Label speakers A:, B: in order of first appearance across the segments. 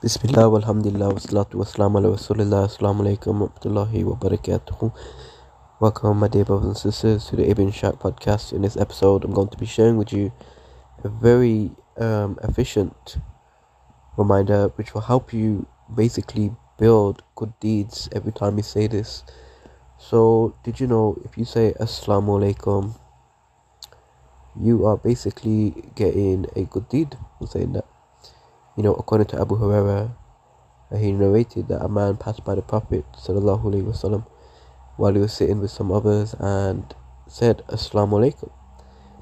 A: Bismillah, walhamdulillah, assalamu alaikum wa rahmatullahi wa barakatuhu. Welcome, my dear brothers and sisters, to the Ibn Shaq podcast. In this episode, I'm going to be sharing with you a very um, efficient reminder which will help you basically build good deeds every time you say this. So, did you know if you say Assalamu alaikum, you are basically getting a good deed for saying that? You know, according to Abu Huraira, he narrated that a man passed by the Prophet وسلم, while he was sitting with some others and said Assalamu alaikum.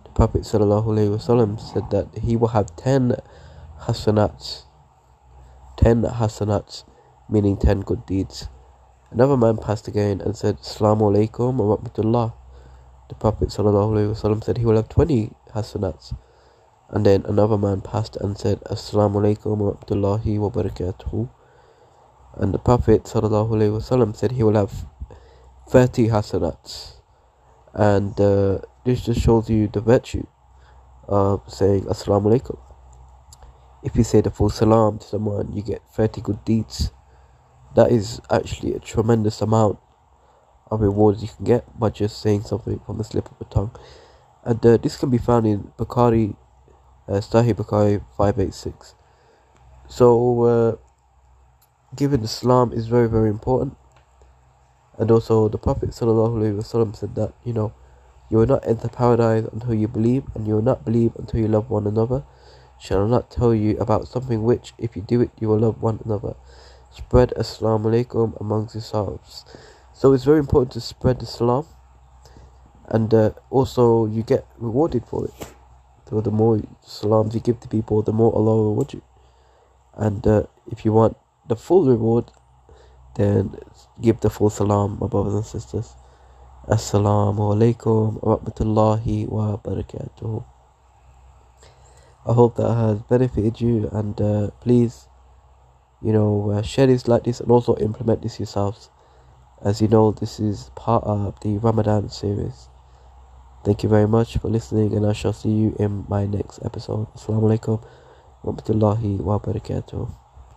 A: The Prophet وسلم, said that he will have ten hasanats, ten hasanats, meaning ten good deeds. Another man passed again and said Assalamu alaikum wa rahmatullah. The Prophet وسلم, said he will have twenty hasanats. and then another man passed and said, Assalamu alaikum wa rahmatullahi wa barakatuhu. And the Prophet wasallam said he will have 30 hasanats. And uh, this just shows you the virtue of saying Assalamu alaikum. If you say the full salam to someone, you get 30 good deeds. That is actually a tremendous amount of rewards you can get by just saying something from the slip of the tongue. And uh, this can be found in Bukhari uh, Sahih Bukhari 586. So, uh, giving salam is very, very important. And also, the Prophet said that, you know, you will not enter paradise until you believe, and you will not believe until you love one another. Shall I not tell you about something which, if you do it, you will love one another? Spread Assalamu alaikum amongst yourselves. So it's very important to spread salam, and uh, also you get rewarded for it. So the more salams you give to people, the more Allah will reward you. And uh, if you want the full reward, then give the full salam, my brothers and sisters. Assalamu alaikum wa rahmatullahi wa barakatuh. I hope that has benefited you and uh, please, you know, uh, share this like this and also implement this yourselves. As you know, this is part of the Ramadan series. Thank you very much for listening, and I shall see you in my next episode. Assalamu alaikum wa rahmatullahi wa barakatuh.